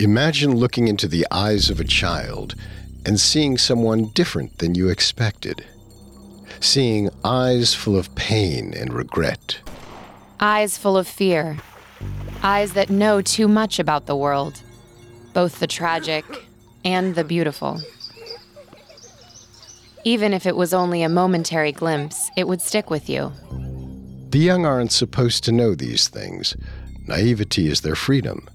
Imagine looking into the eyes of a child and seeing someone different than you expected. Seeing eyes full of pain and regret. Eyes full of fear. Eyes that know too much about the world, both the tragic and the beautiful. Even if it was only a momentary glimpse, it would stick with you. The young aren't supposed to know these things. Naivety is their freedom.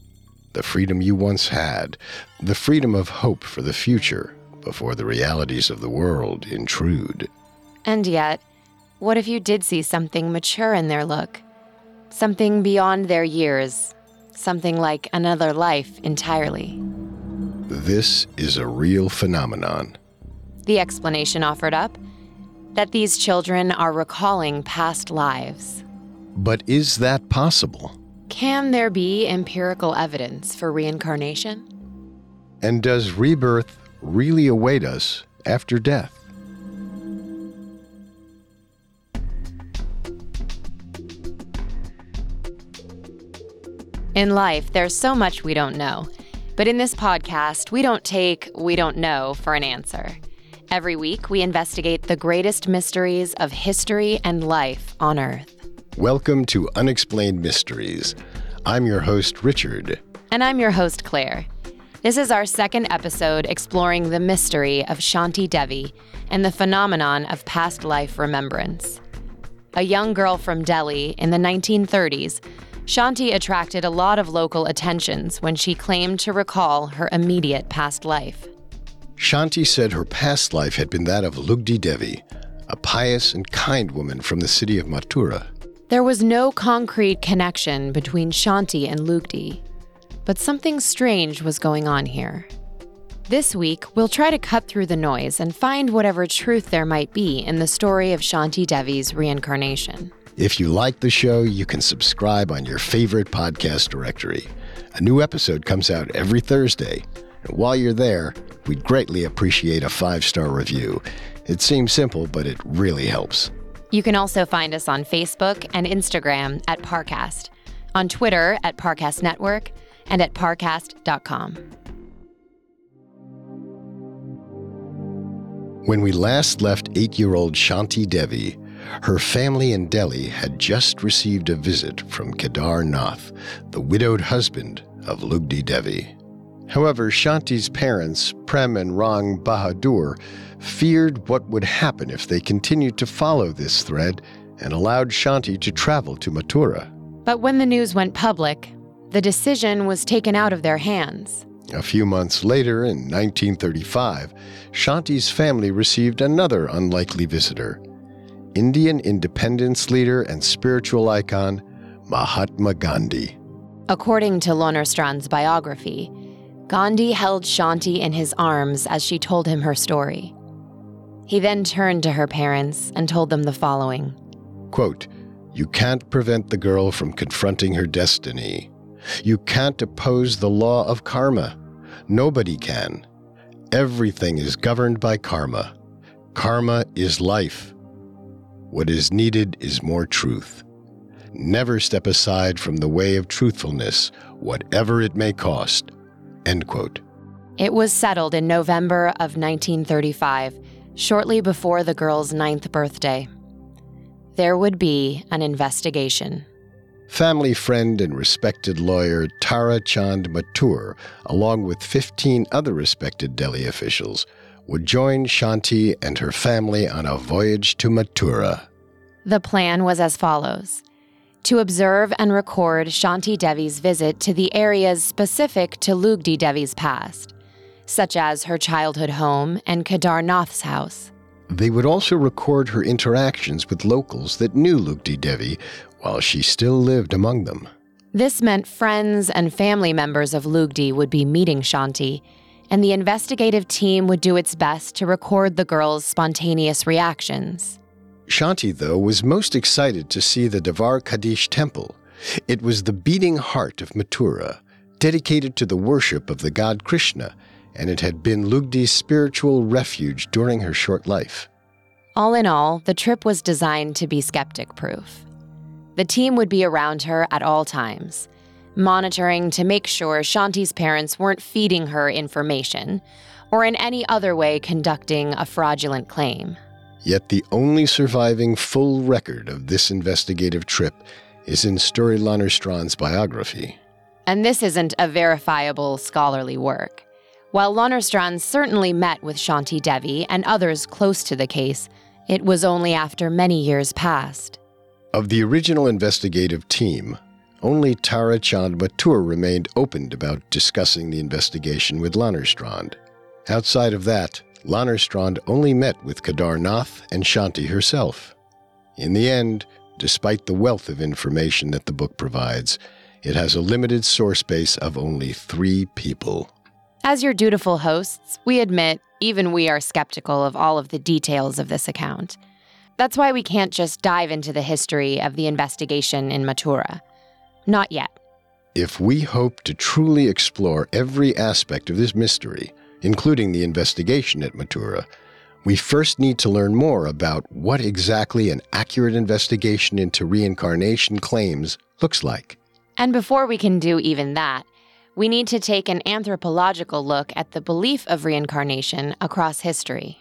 The freedom you once had. The freedom of hope for the future before the realities of the world intrude. And yet, what if you did see something mature in their look? Something beyond their years? Something like another life entirely? This is a real phenomenon. The explanation offered up that these children are recalling past lives. But is that possible? Can there be empirical evidence for reincarnation? And does rebirth really await us after death? In life, there's so much we don't know. But in this podcast, we don't take we don't know for an answer. Every week, we investigate the greatest mysteries of history and life on Earth. Welcome to Unexplained Mysteries. I'm your host, Richard. And I'm your host, Claire. This is our second episode exploring the mystery of Shanti Devi and the phenomenon of past life remembrance. A young girl from Delhi in the 1930s, Shanti attracted a lot of local attentions when she claimed to recall her immediate past life. Shanti said her past life had been that of Lugdi Devi, a pious and kind woman from the city of Mathura. There was no concrete connection between Shanti and Lugdi, but something strange was going on here. This week, we'll try to cut through the noise and find whatever truth there might be in the story of Shanti Devi's reincarnation. If you like the show, you can subscribe on your favorite podcast directory. A new episode comes out every Thursday. And while you're there, we'd greatly appreciate a five star review. It seems simple, but it really helps. You can also find us on Facebook and Instagram at Parcast, on Twitter at Parcast Network, and at parcast.com. When we last left eight year old Shanti Devi, her family in Delhi had just received a visit from Kedar Nath, the widowed husband of Lugdi Devi. However, Shanti's parents, Prem and Rang Bahadur, feared what would happen if they continued to follow this thread and allowed Shanti to travel to Mathura. But when the news went public, the decision was taken out of their hands. A few months later, in 1935, Shanti's family received another unlikely visitor Indian independence leader and spiritual icon, Mahatma Gandhi. According to Lannerstrand's biography, Gandhi held Shanti in his arms as she told him her story. He then turned to her parents and told them the following Quote, You can't prevent the girl from confronting her destiny. You can't oppose the law of karma. Nobody can. Everything is governed by karma. Karma is life. What is needed is more truth. Never step aside from the way of truthfulness, whatever it may cost. End quote. It was settled in November of 1935, shortly before the girl's ninth birthday. There would be an investigation. family friend and respected lawyer Tara Chand Mathur, along with 15 other respected Delhi officials, would join Shanti and her family on a voyage to Mathura. The plan was as follows to observe and record Shanti Devi's visit to the areas specific to Lugdi Devi's past, such as her childhood home and Kedar Nath's house. They would also record her interactions with locals that knew Lugdi Devi while she still lived among them. This meant friends and family members of Lugdi would be meeting Shanti, and the investigative team would do its best to record the girl's spontaneous reactions. Shanti, though, was most excited to see the Dwarkadhish temple. It was the beating heart of Mathura, dedicated to the worship of the god Krishna, and it had been Lugdi's spiritual refuge during her short life. All in all, the trip was designed to be skeptic proof. The team would be around her at all times, monitoring to make sure Shanti's parents weren't feeding her information or in any other way conducting a fraudulent claim. Yet the only surviving full record of this investigative trip is in Sture Lannerstrand's biography. And this isn't a verifiable scholarly work. While Lannerstrand certainly met with Shanti Devi and others close to the case, it was only after many years passed. Of the original investigative team, only Tara Chand Mathur remained open about discussing the investigation with Lannerstrand. Outside of that, Lannerstrand only met with Kedar Nath and Shanti herself. In the end, despite the wealth of information that the book provides, it has a limited source base of only three people. As your dutiful hosts, we admit even we are skeptical of all of the details of this account. That's why we can't just dive into the history of the investigation in Mathura. Not yet. If we hope to truly explore every aspect of this mystery, including the investigation at Mathura, we first need to learn more about what exactly an accurate investigation into reincarnation claims looks like. And before we can do even that, we need to take an anthropological look at the belief of reincarnation across history.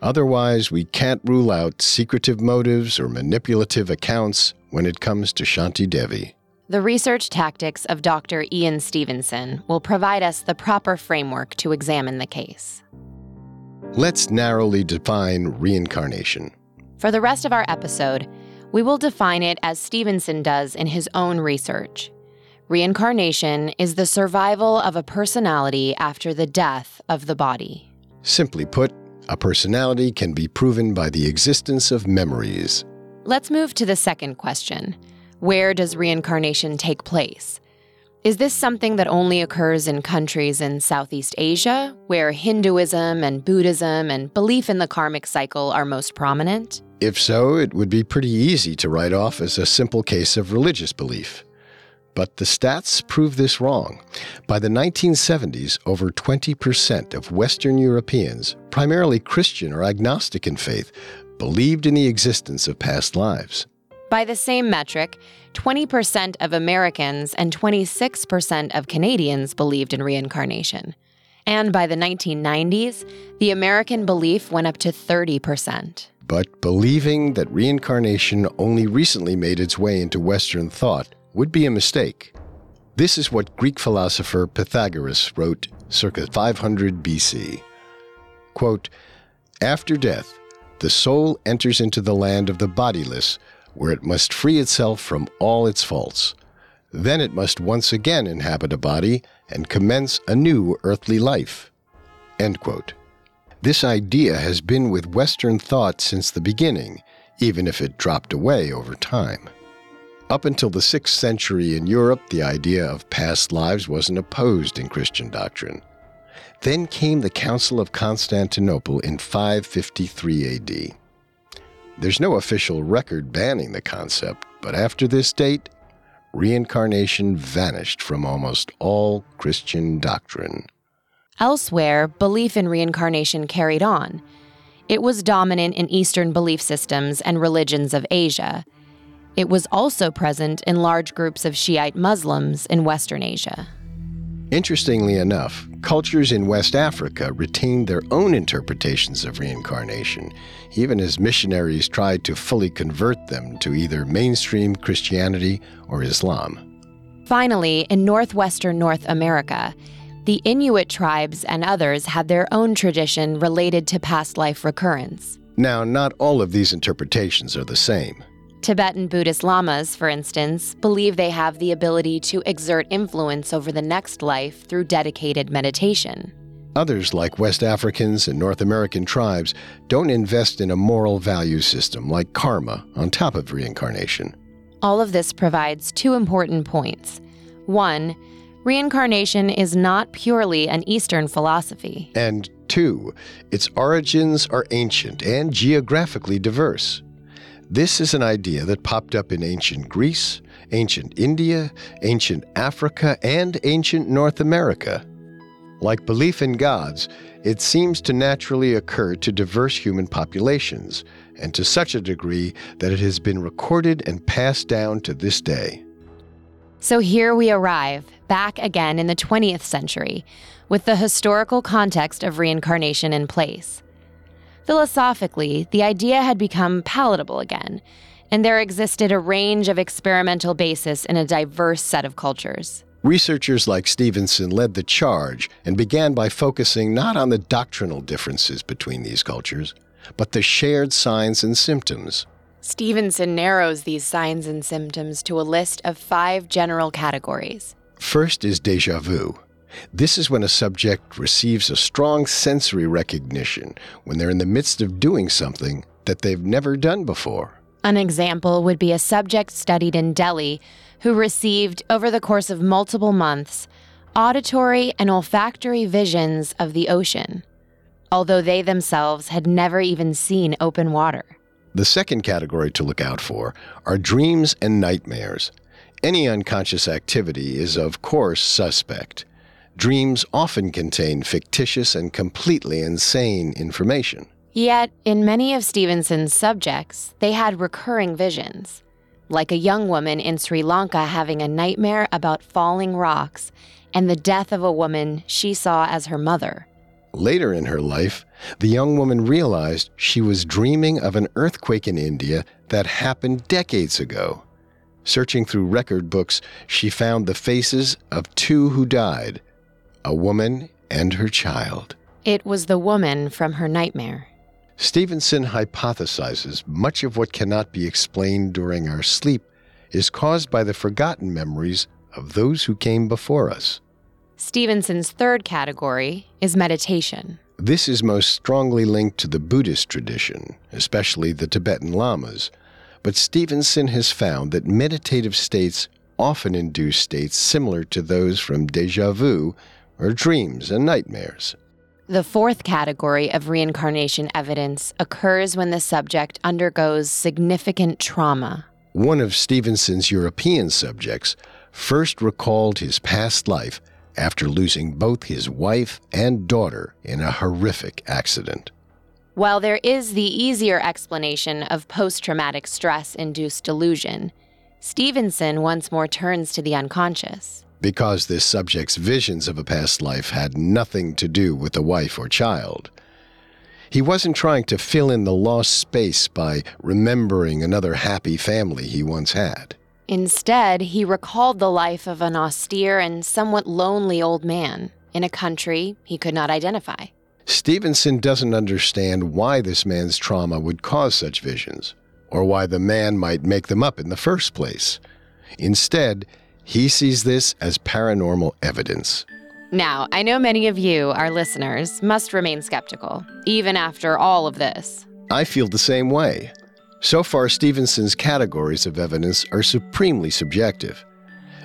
Otherwise, we can't rule out secretive motives or manipulative accounts when it comes to Shanti Devi. The research tactics of Dr. Ian Stevenson will provide us the proper framework to examine the case. Let's narrowly define reincarnation. For the rest of our episode, we will define it as Stevenson does in his own research. Reincarnation is the survival of a personality after the death of the body. Simply put, a personality can be proven by the existence of memories. Let's move to the second question where does reincarnation take place? Is this something that only occurs in countries in Southeast Asia, where Hinduism and Buddhism and belief in the karmic cycle are most prominent? If so, it would be pretty easy to write off as a simple case of religious belief. But the stats prove this wrong. By the 1970s, over 20% of Western Europeans, primarily Christian or agnostic in faith, believed in the existence of past lives. By the same metric, 20% of Americans and 26% of Canadians believed in reincarnation. And by the 1990s, the American belief went up to 30%. But believing that reincarnation only recently made its way into Western thought would be a mistake. This is what Greek philosopher Pythagoras wrote circa 500 BC. Quote, After death, the soul enters into the land of the bodiless where it must free itself from all its faults. Then it must once again inhabit a body and commence a new earthly life. This idea has been with Western thought since the beginning, even if it dropped away over time. Up until the 6th century in Europe, the idea of past lives wasn't opposed in Christian doctrine. Then came the Council of Constantinople in 553 AD. There's no official record banning the concept, but after this date, reincarnation vanished from almost all Christian doctrine. Elsewhere, belief in reincarnation carried on. It was dominant in Eastern belief systems and religions of Asia. It was also present in large groups of Shiite Muslims in Western Asia. Interestingly enough, cultures in West Africa retained their own interpretations of reincarnation, even as missionaries tried to fully convert them to either mainstream Christianity or Islam. Finally, in northwestern North America, the Inuit tribes and others had their own tradition related to past life recurrence. Now, not all of these interpretations are the same. Tibetan Buddhist lamas, for instance, believe they have the ability to exert influence over the next life through dedicated meditation. Others, like West Africans and North American tribes, don't invest in a moral value system like karma on top of reincarnation. All of this provides two important points. One, reincarnation is not purely an Eastern philosophy. And two, its origins are ancient and geographically diverse. This is an idea that popped up in ancient Greece, ancient India, ancient Africa, and ancient North America. Like belief in gods, it seems to naturally occur to diverse human populations, and to such a degree that it has been recorded and passed down to this day. So here we arrive, back again in the 20th century, with the historical context of reincarnation in place. Philosophically, the idea had become palatable again, and there existed a range of experimental basis in a diverse set of cultures. Researchers like Stevenson led the charge and began by focusing not on the doctrinal differences between these cultures, but the shared signs and symptoms. Stevenson narrows these signs and symptoms to a list of five general categories. First is deja vu. This is when a subject receives a strong sensory recognition when they're in the midst of doing something that they've never done before. An example would be a subject studied in Delhi who received, over the course of multiple months, auditory and olfactory visions of the ocean, although they themselves had never even seen open water. The second category to look out for are dreams and nightmares. Any unconscious activity is, of course, suspect. Dreams often contain fictitious and completely insane information. Yet, in many of Stevenson's subjects, they had recurring visions, like a young woman in Sri Lanka having a nightmare about falling rocks and the death of a woman she saw as her mother. Later in her life, the young woman realized she was dreaming of an earthquake in India that happened decades ago. Searching through record books, she found the faces of two who died a woman and her child. It was the woman from her nightmare. Stevenson hypothesizes much of what cannot be explained during our sleep is caused by the forgotten memories of those who came before us. Stevenson's third category is meditation. This is most strongly linked to the Buddhist tradition, especially the Tibetan Lamas. But Stevenson has found that meditative states often induce states similar to those from deja vu or dreams and nightmares. The fourth category of reincarnation evidence occurs when the subject undergoes significant trauma. One of Stevenson's European subjects first recalled his past life after losing both his wife and daughter in a horrific accident. While there is the easier explanation of post traumatic stress induced delusion, Stevenson once more turns to the unconscious because this subject's visions of a past life had nothing to do with the wife or child. He wasn't trying to fill in the lost space by remembering another happy family he once had. Instead, he recalled the life of an austere and somewhat lonely old man in a country he could not identify. Stevenson doesn't understand why this man's trauma would cause such visions, or why the man might make them up in the first place. Instead, he sees this as paranormal evidence. Now, I know many of you, our listeners, must remain skeptical, even after all of this. I feel the same way. So far, Stevenson's categories of evidence are supremely subjective.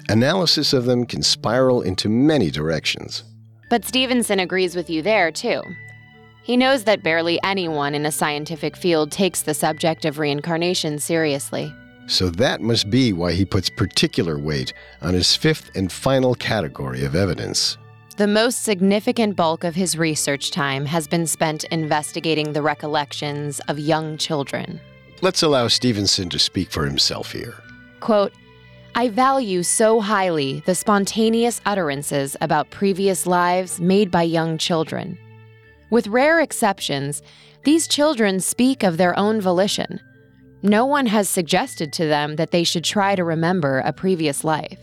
Analysis of them can spiral into many directions. But Stevenson agrees with you there, too. He knows that barely anyone in a scientific field takes the subject of reincarnation seriously. So that must be why he puts particular weight on his fifth and final category of evidence. The most significant bulk of his research time has been spent investigating the recollections of young children. Let's allow Stevenson to speak for himself here. Quote, I value so highly the spontaneous utterances about previous lives made by young children. With rare exceptions, these children speak of their own volition. No one has suggested to them that they should try to remember a previous life.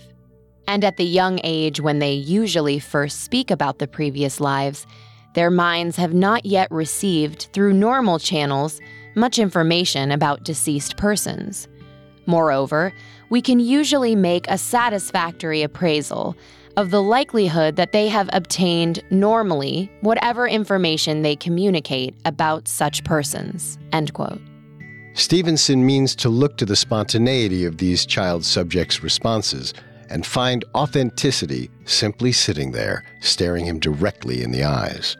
And at the young age when they usually first speak about the previous lives, their minds have not yet received, through normal channels, much information about deceased persons. Moreover, we can usually make a satisfactory appraisal of the likelihood that they have obtained normally whatever information they communicate about such persons. End quote. Stevenson means to look to the spontaneity of these child subjects' responses and find authenticity simply sitting there, staring him directly in the eyes.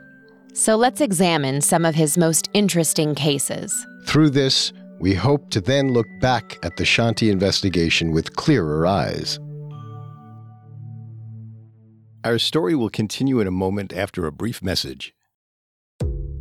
So let's examine some of his most interesting cases. Through this, we hope to then look back at the Shanti investigation with clearer eyes. Our story will continue in a moment after a brief message.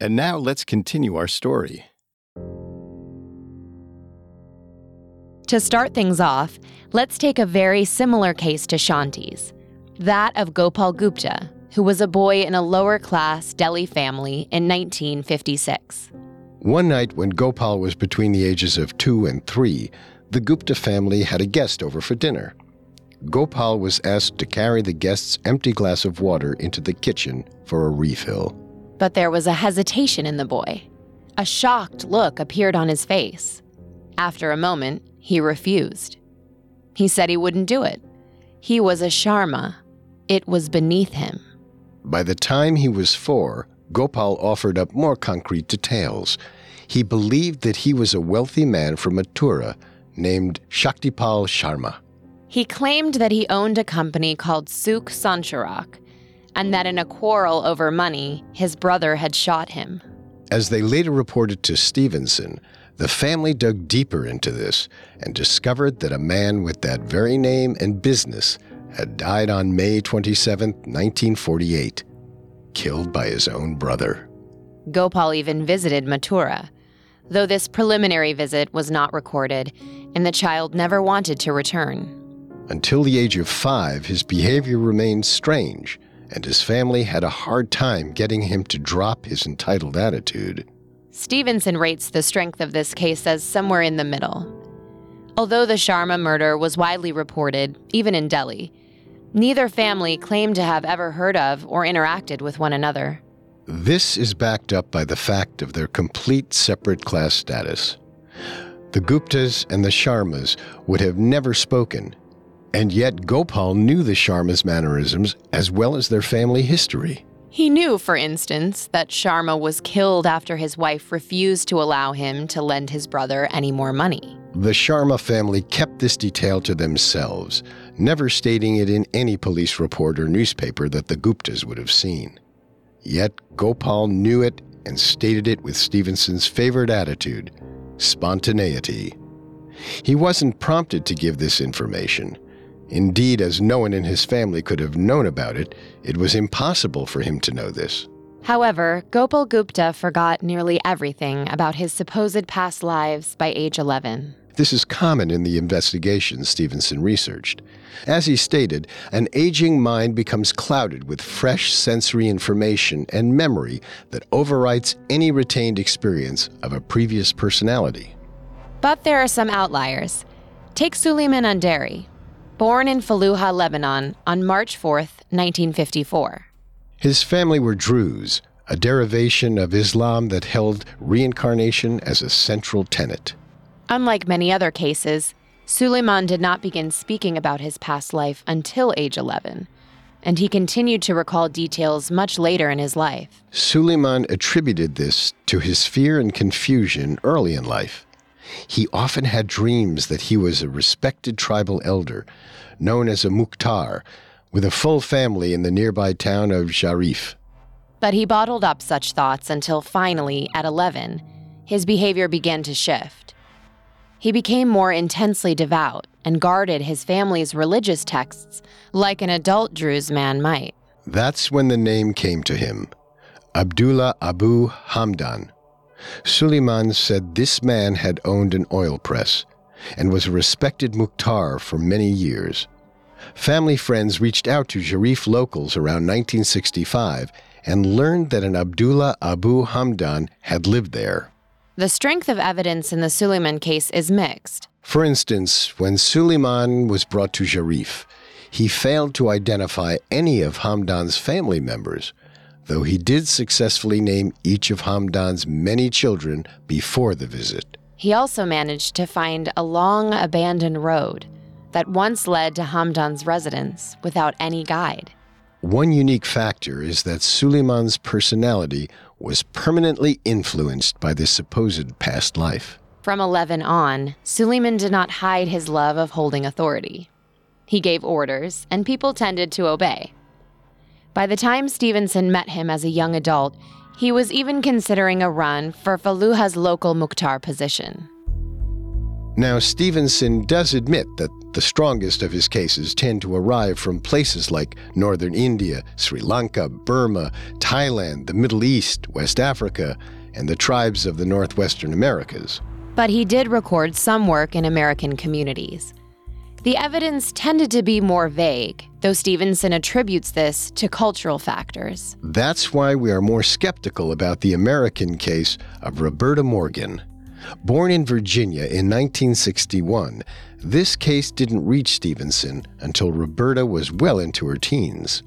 And now let's continue our story. To start things off, let's take a very similar case to Shanti's that of Gopal Gupta, who was a boy in a lower class Delhi family in 1956. One night when Gopal was between the ages of two and three, the Gupta family had a guest over for dinner. Gopal was asked to carry the guest's empty glass of water into the kitchen for a refill. But there was a hesitation in the boy. A shocked look appeared on his face. After a moment, he refused. He said he wouldn't do it. He was a Sharma. It was beneath him. By the time he was four, Gopal offered up more concrete details. He believed that he was a wealthy man from Mathura named Shaktipal Sharma. He claimed that he owned a company called Sukh Sancharak, and that in a quarrel over money, his brother had shot him. As they later reported to Stevenson, the family dug deeper into this and discovered that a man with that very name and business had died on May 27, 1948, killed by his own brother. Gopal even visited Mathura, though this preliminary visit was not recorded, and the child never wanted to return. Until the age of five, his behavior remained strange, and his family had a hard time getting him to drop his entitled attitude. Stevenson rates the strength of this case as somewhere in the middle. Although the Sharma murder was widely reported, even in Delhi, neither family claimed to have ever heard of or interacted with one another. This is backed up by the fact of their complete separate class status. The Guptas and the Sharmas would have never spoken, and yet Gopal knew the Sharmas' mannerisms as well as their family history. He knew, for instance, that Sharma was killed after his wife refused to allow him to lend his brother any more money. The Sharma family kept this detail to themselves, never stating it in any police report or newspaper that the Guptas would have seen. Yet Gopal knew it and stated it with Stevenson's favorite attitude spontaneity. He wasn't prompted to give this information. Indeed, as no one in his family could have known about it, it was impossible for him to know this. However, Gopal Gupta forgot nearly everything about his supposed past lives by age 11. This is common in the investigations Stevenson researched. As he stated, an aging mind becomes clouded with fresh sensory information and memory that overwrites any retained experience of a previous personality. But there are some outliers. Take Suleiman Andari, born in Fallujah, Lebanon on March 4th, 1954. His family were Druze, a derivation of Islam that held reincarnation as a central tenet. Unlike many other cases, Suleiman did not begin speaking about his past life until age 11, and he continued to recall details much later in his life. Suleiman attributed this to his fear and confusion early in life. He often had dreams that he was a respected tribal elder, known as a Mukhtar, with a full family in the nearby town of Sharif. But he bottled up such thoughts until finally, at 11, his behavior began to shift. He became more intensely devout and guarded his family's religious texts like an adult Druze man might. That's when the name came to him Abdullah Abu Hamdan. Suleiman said this man had owned an oil press and was a respected Mukhtar for many years. Family friends reached out to Sharif locals around 1965 and learned that an Abdullah Abu Hamdan had lived there. The strength of evidence in the Suleiman case is mixed. For instance, when Suleiman was brought to Sharif, he failed to identify any of Hamdan's family members, though he did successfully name each of Hamdan's many children before the visit. He also managed to find a long abandoned road that once led to Hamdan's residence without any guide. One unique factor is that Suleiman's personality was permanently influenced by this supposed past life. From 11 on, Suleiman did not hide his love of holding authority. He gave orders, and people tended to obey. By the time Stevenson met him as a young adult, he was even considering a run for Faluha's local Mukhtar position. Now, Stevenson does admit that the strongest of his cases tend to arrive from places like northern India, Sri Lanka, Burma, Thailand, the Middle East, West Africa, and the tribes of the northwestern Americas. But he did record some work in American communities. The evidence tended to be more vague, though Stevenson attributes this to cultural factors. That's why we are more skeptical about the American case of Roberta Morgan. Born in Virginia in 1961, this case didn't reach Stevenson until Roberta was well into her teens.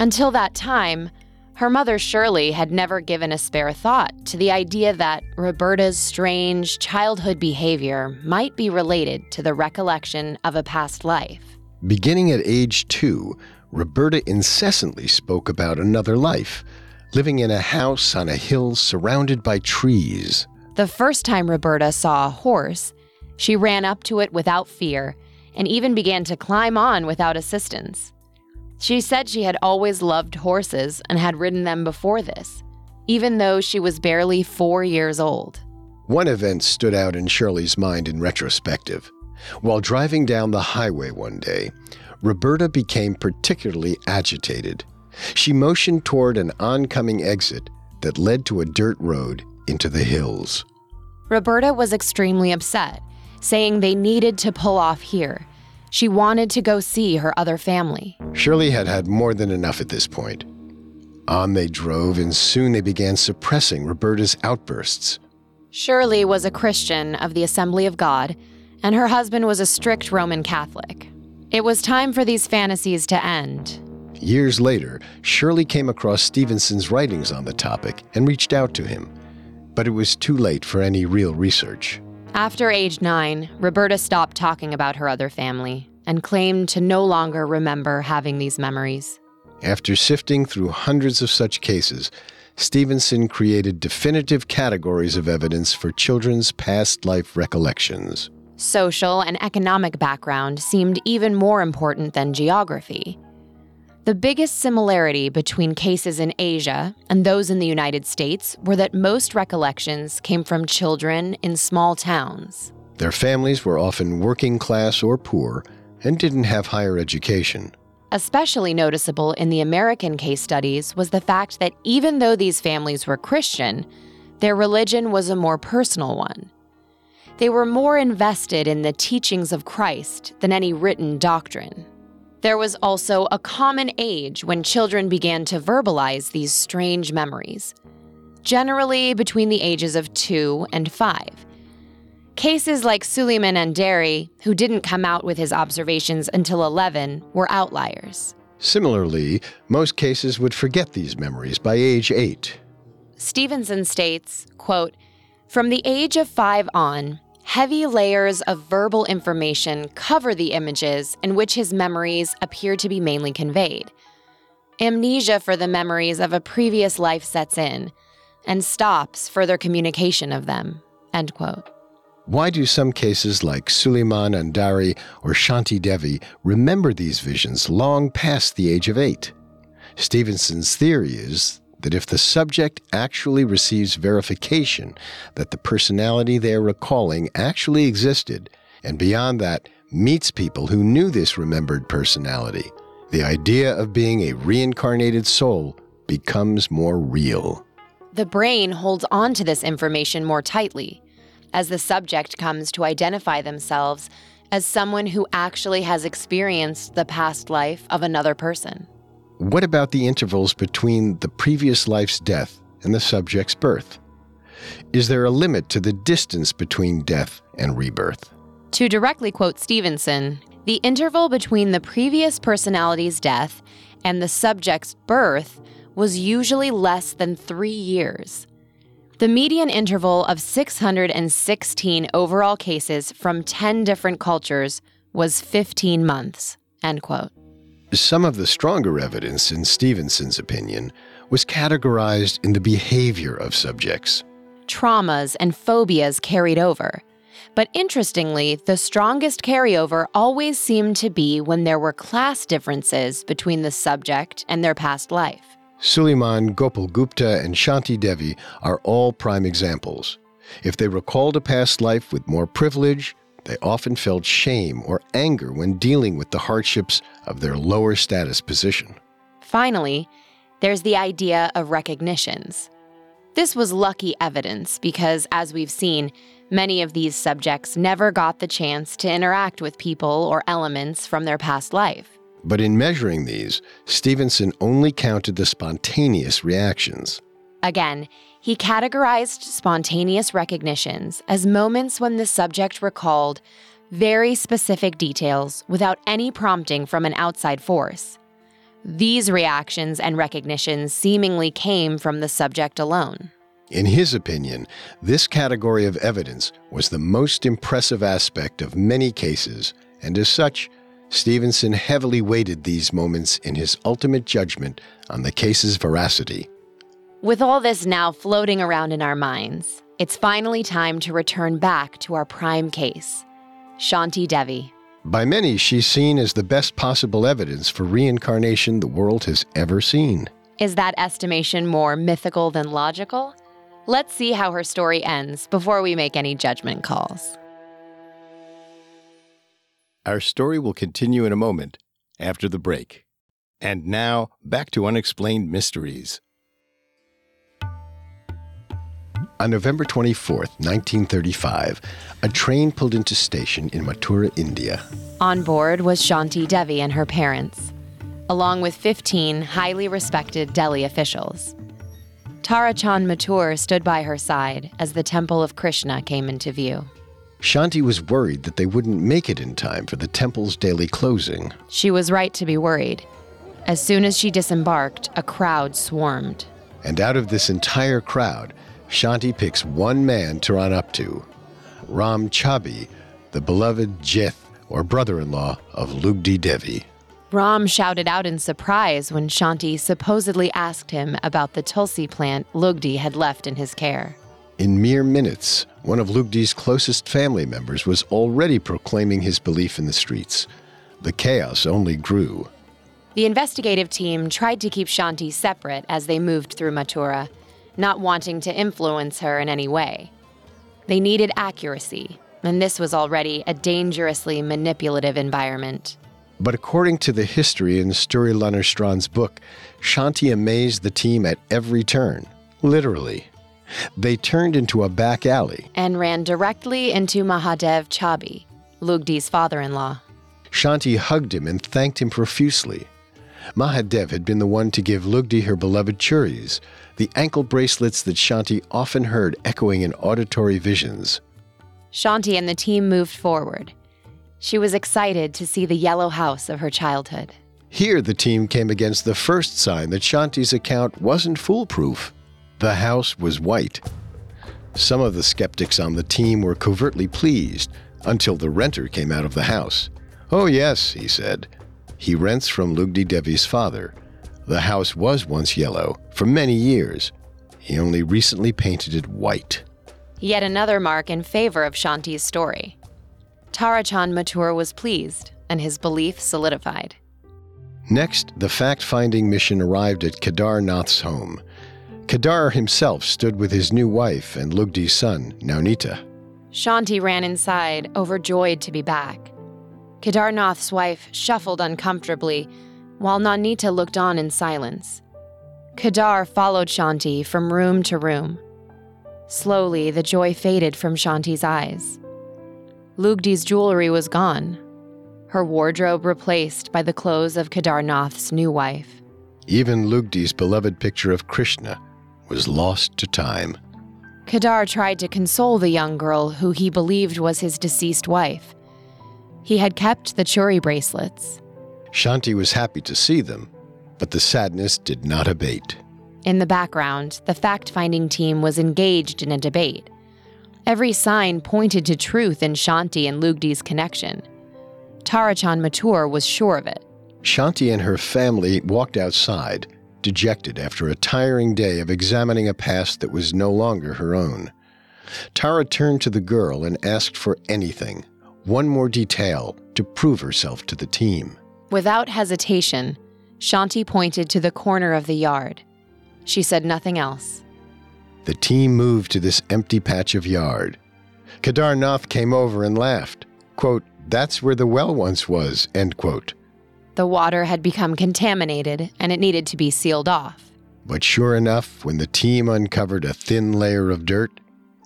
Until that time, her mother Shirley had never given a spare thought to the idea that Roberta's strange childhood behavior might be related to the recollection of a past life. Beginning at age two, Roberta incessantly spoke about another life, living in a house on a hill surrounded by trees. The first time Roberta saw a horse, she ran up to it without fear and even began to climb on without assistance. She said she had always loved horses and had ridden them before this, even though she was barely four years old. One event stood out in Shirley's mind in retrospective. While driving down the highway one day, Roberta became particularly agitated. She motioned toward an oncoming exit that led to a dirt road into the hills. Roberta was extremely upset, saying they needed to pull off here. She wanted to go see her other family. Shirley had had more than enough at this point. On they drove, and soon they began suppressing Roberta's outbursts. Shirley was a Christian of the Assembly of God, and her husband was a strict Roman Catholic. It was time for these fantasies to end. Years later, Shirley came across Stevenson's writings on the topic and reached out to him but it was too late for any real research. After age nine, Roberta stopped talking about her other family and claimed to no longer remember having these memories. After sifting through hundreds of such cases, Stevenson created definitive categories of evidence for children's past life recollections. Social and economic background seemed even more important than geography. The biggest similarity between cases in Asia and those in the United States were that most recollections came from children in small towns. Their families were often working class or poor and didn't have higher education. Especially noticeable in the American case studies was the fact that even though these families were Christian, their religion was a more personal one. They were more invested in the teachings of Christ than any written doctrine. There was also a common age when children began to verbalize these strange memories, generally between the ages of two and five. Cases like Suleiman Andari, who didn't come out with his observations until 11, were outliers. Similarly, most cases would forget these memories by age 8. Stevenson states, quote, From the age of 5 on, Heavy layers of verbal information cover the images in which his memories appear to be mainly conveyed. Amnesia for the memories of a previous life sets in and stops further communication of them. End quote. Why do some cases like Suleiman Andari or Shanti Devi remember these visions long past the age of eight? Stevenson's theory is that if the subject actually receives verification that the personality they're recalling actually existed, and beyond that, meets people who knew this remembered personality, the idea of being a reincarnated soul becomes more real. The brain holds on to this information more tightly as the subject comes to identify themselves as someone who actually has experienced the past life of another person. What about the intervals between the previous life's death and the subject's birth? Is there a limit to the distance between death and rebirth? To directly quote Stevenson, the interval between the previous personality's death and the subject's birth was usually less than three years. The median interval of 616 overall cases from 10 different cultures was 15 months. End quote. Some of the stronger evidence, in Stevenson's opinion, was categorized in the behavior of subjects. Traumas and phobias carried over. But interestingly, the strongest carryover always seemed to be when there were class differences between the subject and their past life. Suleiman, Gopal Gupta, and Shanti Devi are all prime examples. If they recalled a past life with more privilege, they often felt shame or anger when dealing with the hardships of their lower status position. Finally, there's the idea of recognitions. This was lucky evidence because, as we've seen, many of these subjects never got the chance to interact with people or elements from their past life. But in measuring these, Stevenson only counted the spontaneous reactions. Again, he categorized spontaneous recognitions as moments when the subject recalled very specific details without any prompting from an outside force. These reactions and recognitions seemingly came from the subject alone. In his opinion, this category of evidence was the most impressive aspect of many cases, and as such, Stevenson heavily weighted these moments in his ultimate judgment on the case's veracity. With all this now floating around in our minds, it's finally time to return back to our prime case Shanti Devi. By many, she's seen as the best possible evidence for reincarnation the world has ever seen. Is that estimation more mythical than logical? Let's see how her story ends before we make any judgment calls. Our story will continue in a moment after the break. And now, back to Unexplained Mysteries. On November 24, 1935, a train pulled into station in Mathura, India. On board was Shanti Devi and her parents, along with 15 highly respected Delhi officials. Tara Chand Mathur stood by her side as the temple of Krishna came into view. Shanti was worried that they wouldn't make it in time for the temple's daily closing. She was right to be worried. As soon as she disembarked, a crowd swarmed. And out of this entire crowd, Shanti picks one man to run up to Ram Chabi, the beloved Jith, or brother in law of Lugdi Devi. Ram shouted out in surprise when Shanti supposedly asked him about the tulsi plant Lugdi had left in his care. In mere minutes, one of Lugdi's closest family members was already proclaiming his belief in the streets. The chaos only grew. The investigative team tried to keep Shanti separate as they moved through Mathura, not wanting to influence her in any way. They needed accuracy, and this was already a dangerously manipulative environment. But according to the history in Sture Strand's book, Shanti amazed the team at every turn, literally. They turned into a back alley and ran directly into Mahadev Chabi, Lugdi's father in law. Shanti hugged him and thanked him profusely. Mahadev had been the one to give Lugdi her beloved churis, the ankle bracelets that Shanti often heard echoing in auditory visions. Shanti and the team moved forward. She was excited to see the yellow house of her childhood. Here, the team came against the first sign that Shanti's account wasn't foolproof. The house was white. Some of the skeptics on the team were covertly pleased until the renter came out of the house. Oh, yes, he said. He rents from Lugdi Devi's father. The house was once yellow for many years. He only recently painted it white. Yet another mark in favor of Shanti's story. Tarachand Mathur was pleased, and his belief solidified. Next, the fact finding mission arrived at Kedar Nath's home. Kedar himself stood with his new wife and Lugdi's son, Naunita. Shanti ran inside, overjoyed to be back. Kedar Nath's wife shuffled uncomfortably, while Nanita looked on in silence. Kedar followed Shanti from room to room. Slowly, the joy faded from Shanti's eyes. Lugdi's jewelry was gone, her wardrobe replaced by the clothes of Kedarnath's new wife. Even Lugdi's beloved picture of Krishna was lost to time. Kedar tried to console the young girl who he believed was his deceased wife. He had kept the churi bracelets. Shanti was happy to see them, but the sadness did not abate. In the background, the fact finding team was engaged in a debate. Every sign pointed to truth in Shanti and Lugdi's connection. Tarachand Mathur was sure of it. Shanti and her family walked outside, dejected after a tiring day of examining a past that was no longer her own. Tara turned to the girl and asked for anything, one more detail, to prove herself to the team. Without hesitation, Shanti pointed to the corner of the yard. She said nothing else. The team moved to this empty patch of yard. Kedar Nath came over and laughed. Quote, That's where the well once was, end quote. The water had become contaminated and it needed to be sealed off. But sure enough, when the team uncovered a thin layer of dirt,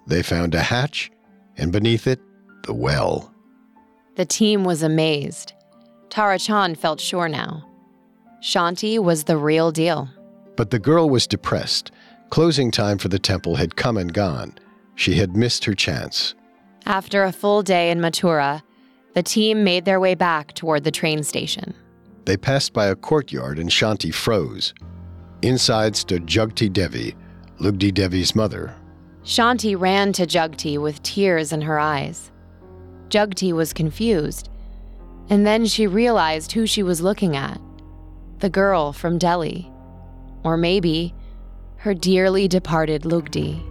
they found a hatch, and beneath it, the well. The team was amazed. Tara Chand felt sure now. Shanti was the real deal. But the girl was depressed. Closing time for the temple had come and gone. She had missed her chance. After a full day in Mathura, the team made their way back toward the train station. They passed by a courtyard and Shanti froze. Inside stood Jugti Devi, Lugdi Devi's mother. Shanti ran to Jugti with tears in her eyes. Jugti was confused, and then she realized who she was looking at the girl from Delhi. Or maybe her dearly departed Lugdi.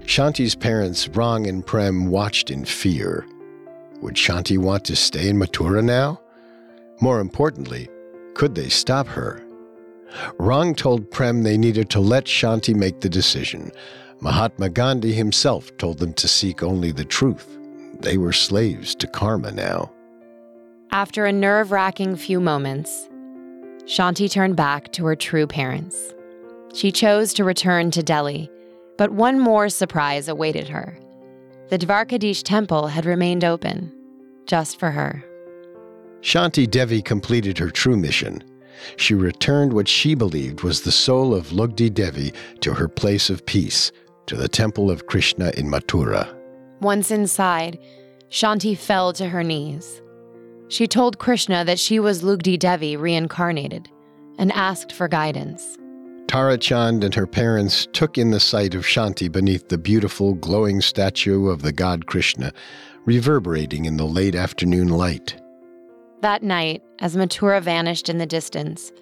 Shanti's parents, Rang and Prem, watched in fear. Would Shanti want to stay in Mathura now? More importantly, could they stop her? Rang told Prem they needed to let Shanti make the decision. Mahatma Gandhi himself told them to seek only the truth. They were slaves to karma now. After a nerve wracking few moments, Shanti turned back to her true parents. She chose to return to Delhi, but one more surprise awaited her. The Dwarkadhish temple had remained open, just for her. Shanti Devi completed her true mission. She returned what she believed was the soul of Lugdi Devi to her place of peace, to the temple of Krishna in Mathura. Once inside, Shanti fell to her knees. She told Krishna that she was Lugdi Devi reincarnated and asked for guidance. Tara Chand and her parents took in the sight of Shanti beneath the beautiful, glowing statue of the god Krishna, reverberating in the late afternoon light. That night, as Mathura vanished in the distance,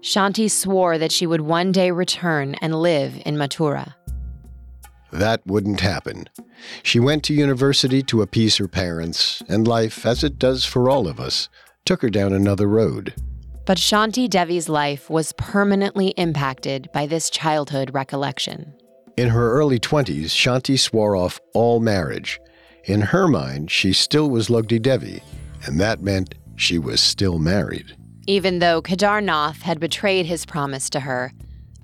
Shanti swore that she would one day return and live in Mathura. That wouldn't happen. She went to university to appease her parents, and life, as it does for all of us, took her down another road. But Shanti Devi's life was permanently impacted by this childhood recollection. In her early 20s, Shanti swore off all marriage. In her mind, she still was Lugdi Devi, and that meant she was still married. Even though Kedar Nath had betrayed his promise to her,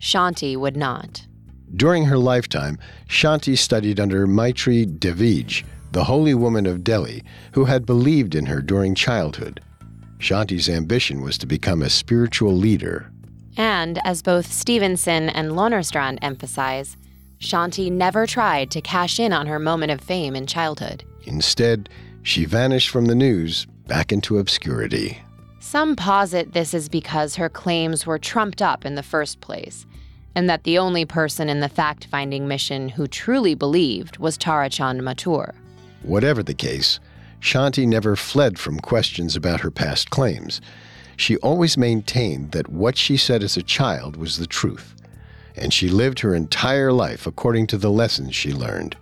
Shanti would not. During her lifetime, Shanti studied under Maitri Devij, the holy woman of Delhi, who had believed in her during childhood. Shanti's ambition was to become a spiritual leader. And as both Stevenson and Lannerstrand emphasize, Shanti never tried to cash in on her moment of fame in childhood. Instead, she vanished from the news back into obscurity. Some posit this is because her claims were trumped up in the first place, and that the only person in the fact finding mission who truly believed was Tarachand Mathur. Whatever the case, Shanti never fled from questions about her past claims. She always maintained that what she said as a child was the truth. and she lived her entire life according to the lessons she learned.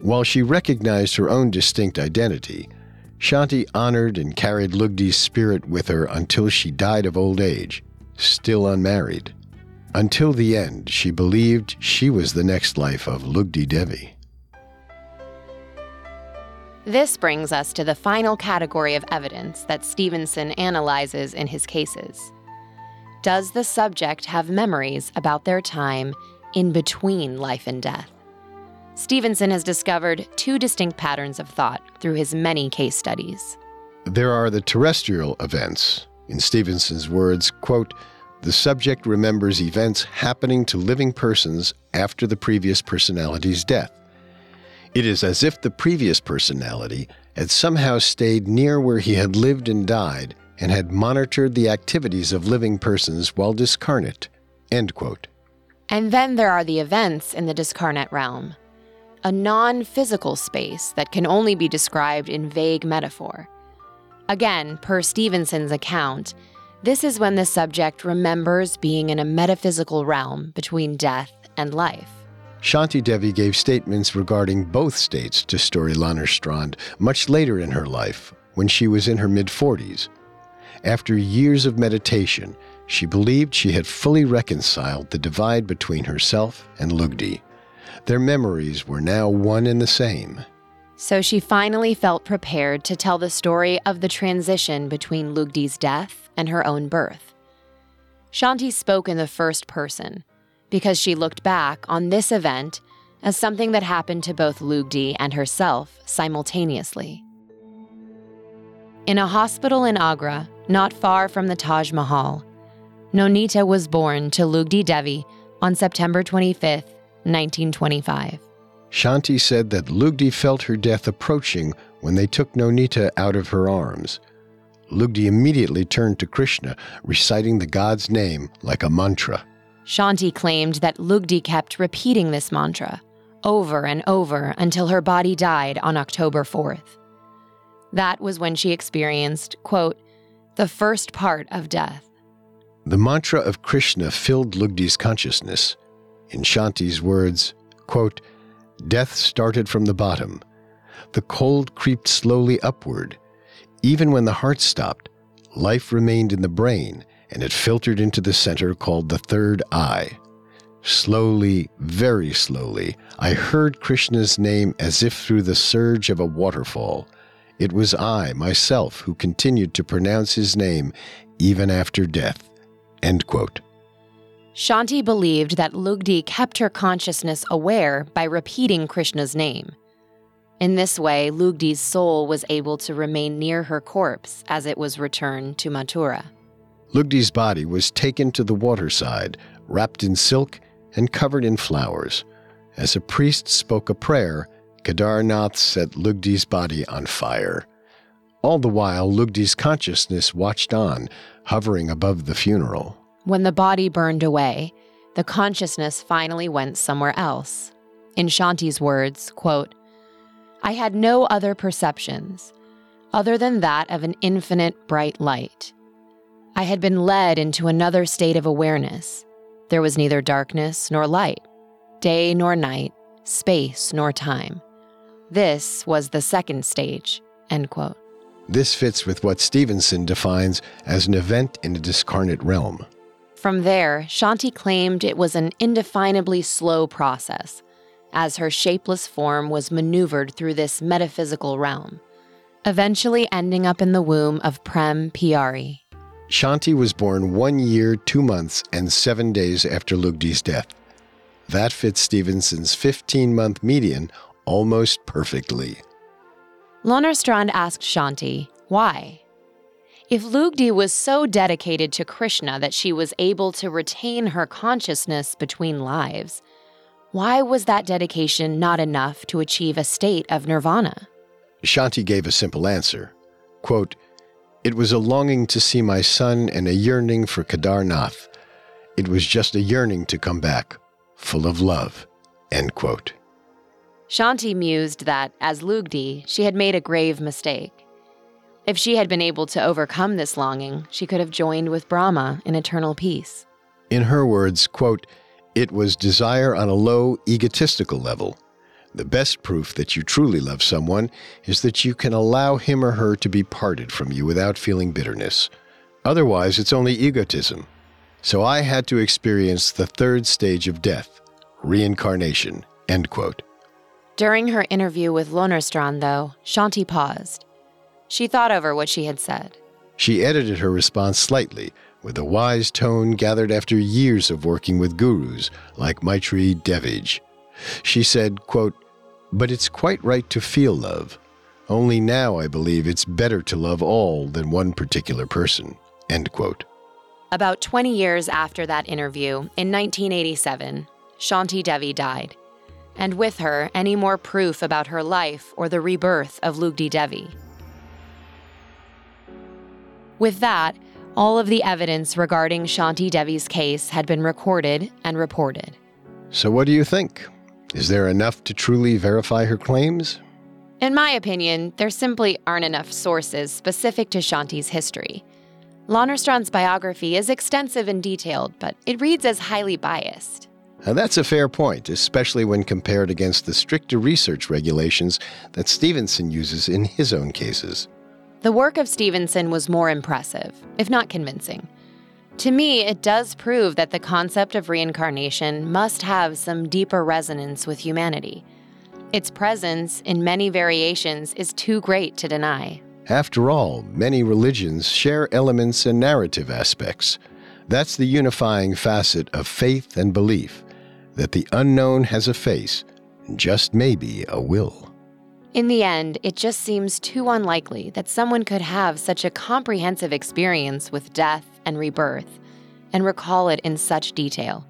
While she recognized her own distinct identity, Shanti honored and carried Lugdi's spirit with her until she died of old age, still unmarried. Until the end, she believed she was the next life of Lugdi Devi. This brings us to the final category of evidence that Stevenson analyzes in his cases. Does the subject have memories about their time in between life and death? Stevenson has discovered two distinct patterns of thought through his many case studies. There are the terrestrial events. In Stevenson's words, quote, the subject remembers events happening to living persons after the previous personality's death. It is as if the previous personality had somehow stayed near where he had lived and died and had monitored the activities of living persons while discarnate. And then there are the events in the discarnate realm, a non physical space that can only be described in vague metaphor. Again, per Stevenson's account, this is when the subject remembers being in a metaphysical realm between death and life. Shanti Devi gave statements regarding both states to Sture Lannerstrand much later in her life, when she was in her mid 40s. After years of meditation, she believed she had fully reconciled the divide between herself and Lugdi. Their memories were now one and the same. So she finally felt prepared to tell the story of the transition between Lugdi's death and her own birth. Shanti spoke in the first person because she looked back on this event as something that happened to both Lugdi and herself simultaneously. In a hospital in Agra, not far from the Taj Mahal, Nonita was born to Lugdi Devi on September 25, 1925. Shanti said that Lugdi felt her death approaching when they took Nonita out of her arms. Lugdi immediately turned to Krishna, reciting the god's name like a mantra. Shanti claimed that Lugdi kept repeating this mantra over and over until her body died on October 4th. That was when she experienced, quote, the first part of death. The mantra of Krishna filled Lugdi's consciousness. In Shanti's words, quote, Death started from the bottom. The cold creeped slowly upward. Even when the heart stopped, life remained in the brain and it filtered into the center called the third eye. Slowly, very slowly, I heard Krishna's name as if through the surge of a waterfall. It was I, myself, who continued to pronounce his name even after death. End quote. Shanti believed that Lugdi kept her consciousness aware by repeating Krishna's name. In this way, Lugdi's soul was able to remain near her corpse as it was returned to Mathura. Lugdi's body was taken to the waterside, wrapped in silk and covered in flowers. As a priest spoke a prayer, Kedarnath set Lugdi's body on fire. All the while, Lugdi's consciousness watched on, hovering above the funeral. When the body burned away, the consciousness finally went somewhere else. In Shanti's words, quote, I had no other perceptions other than that of an infinite bright light. I had been led into another state of awareness. There was neither darkness nor light, day nor night, space nor time. This was the second stage. End quote. This fits with what Stevenson defines as an event in a discarnate realm. From there, Shanti claimed it was an indefinably slow process, as her shapeless form was maneuvered through this metaphysical realm, eventually ending up in the womb of Prem Pyari, Shanti was born one year, two months, and seven days after Lugdi's death. That fits Stevenson's 15 month median almost perfectly. Lannerstrand asked Shanti, why? If Lugdi was so dedicated to Krishna that she was able to retain her consciousness between lives, why was that dedication not enough to achieve a state of nirvana? Shanti gave a simple answer. Quote, it was a longing to see my son and a yearning for Kedarnath. It was just a yearning to come back, full of love. End quote. Shanti mused that, as Lugdi, she had made a grave mistake. If she had been able to overcome this longing, she could have joined with Brahma in eternal peace. In her words, quote, It was desire on a low, egotistical level. The best proof that you truly love someone is that you can allow him or her to be parted from you without feeling bitterness. Otherwise, it's only egotism. So I had to experience the third stage of death, reincarnation. End quote. During her interview with Lannerstrand, though, Shanti paused. She thought over what she had said. She edited her response slightly, with a wise tone gathered after years of working with gurus like Maitri Devij. She said, quote, But it's quite right to feel love. Only now I believe it's better to love all than one particular person. End quote. About 20 years after that interview, in 1987, Shanti Devi died. And with her, any more proof about her life or the rebirth of Lugdi Devi. With that, all of the evidence regarding Shanti Devi's case had been recorded and reported. So, what do you think? Is there enough to truly verify her claims? In my opinion, there simply aren't enough sources specific to Shanti's history. Lannerstrand's biography is extensive and detailed, but it reads as highly biased. And that's a fair point, especially when compared against the stricter research regulations that Stevenson uses in his own cases. The work of Stevenson was more impressive, if not convincing. To me, it does prove that the concept of reincarnation must have some deeper resonance with humanity. Its presence, in many variations, is too great to deny. After all, many religions share elements and narrative aspects. That's the unifying facet of faith and belief that the unknown has a face, and just maybe a will. In the end, it just seems too unlikely that someone could have such a comprehensive experience with death and rebirth and recall it in such detail.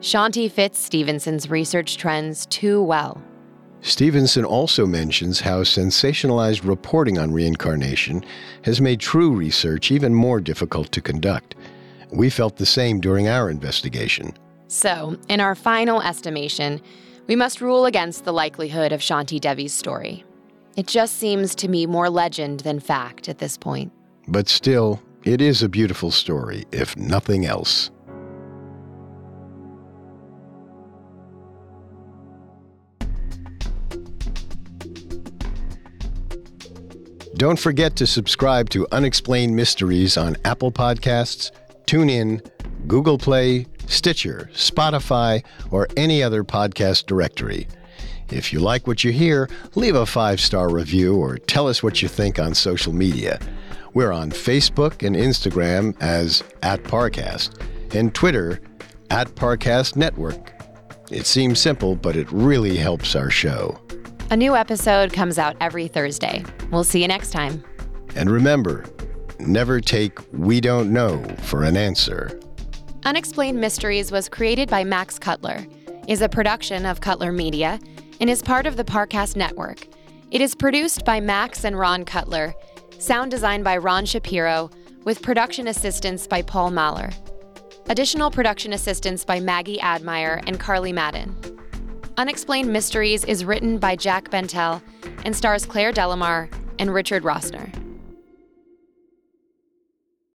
Shanti fits Stevenson's research trends too well. Stevenson also mentions how sensationalized reporting on reincarnation has made true research even more difficult to conduct. We felt the same during our investigation. So, in our final estimation, we must rule against the likelihood of Shanti Devi's story. It just seems to me more legend than fact at this point. But still, it is a beautiful story, if nothing else. Don't forget to subscribe to Unexplained Mysteries on Apple Podcasts, TuneIn, Google Play, Stitcher, Spotify, or any other podcast directory. If you like what you hear, leave a five star review or tell us what you think on social media. We're on Facebook and Instagram as at Parcast and Twitter at Parcast Network. It seems simple, but it really helps our show. A new episode comes out every Thursday. We'll see you next time. And remember, never take we don't know for an answer. Unexplained Mysteries was created by Max Cutler, is a production of Cutler Media, and is part of the Parcast Network. It is produced by Max and Ron Cutler, sound designed by Ron Shapiro, with production assistance by Paul Mahler. Additional production assistance by Maggie Admire and Carly Madden. Unexplained Mysteries is written by Jack Bentel and stars Claire Delamar and Richard Rossner.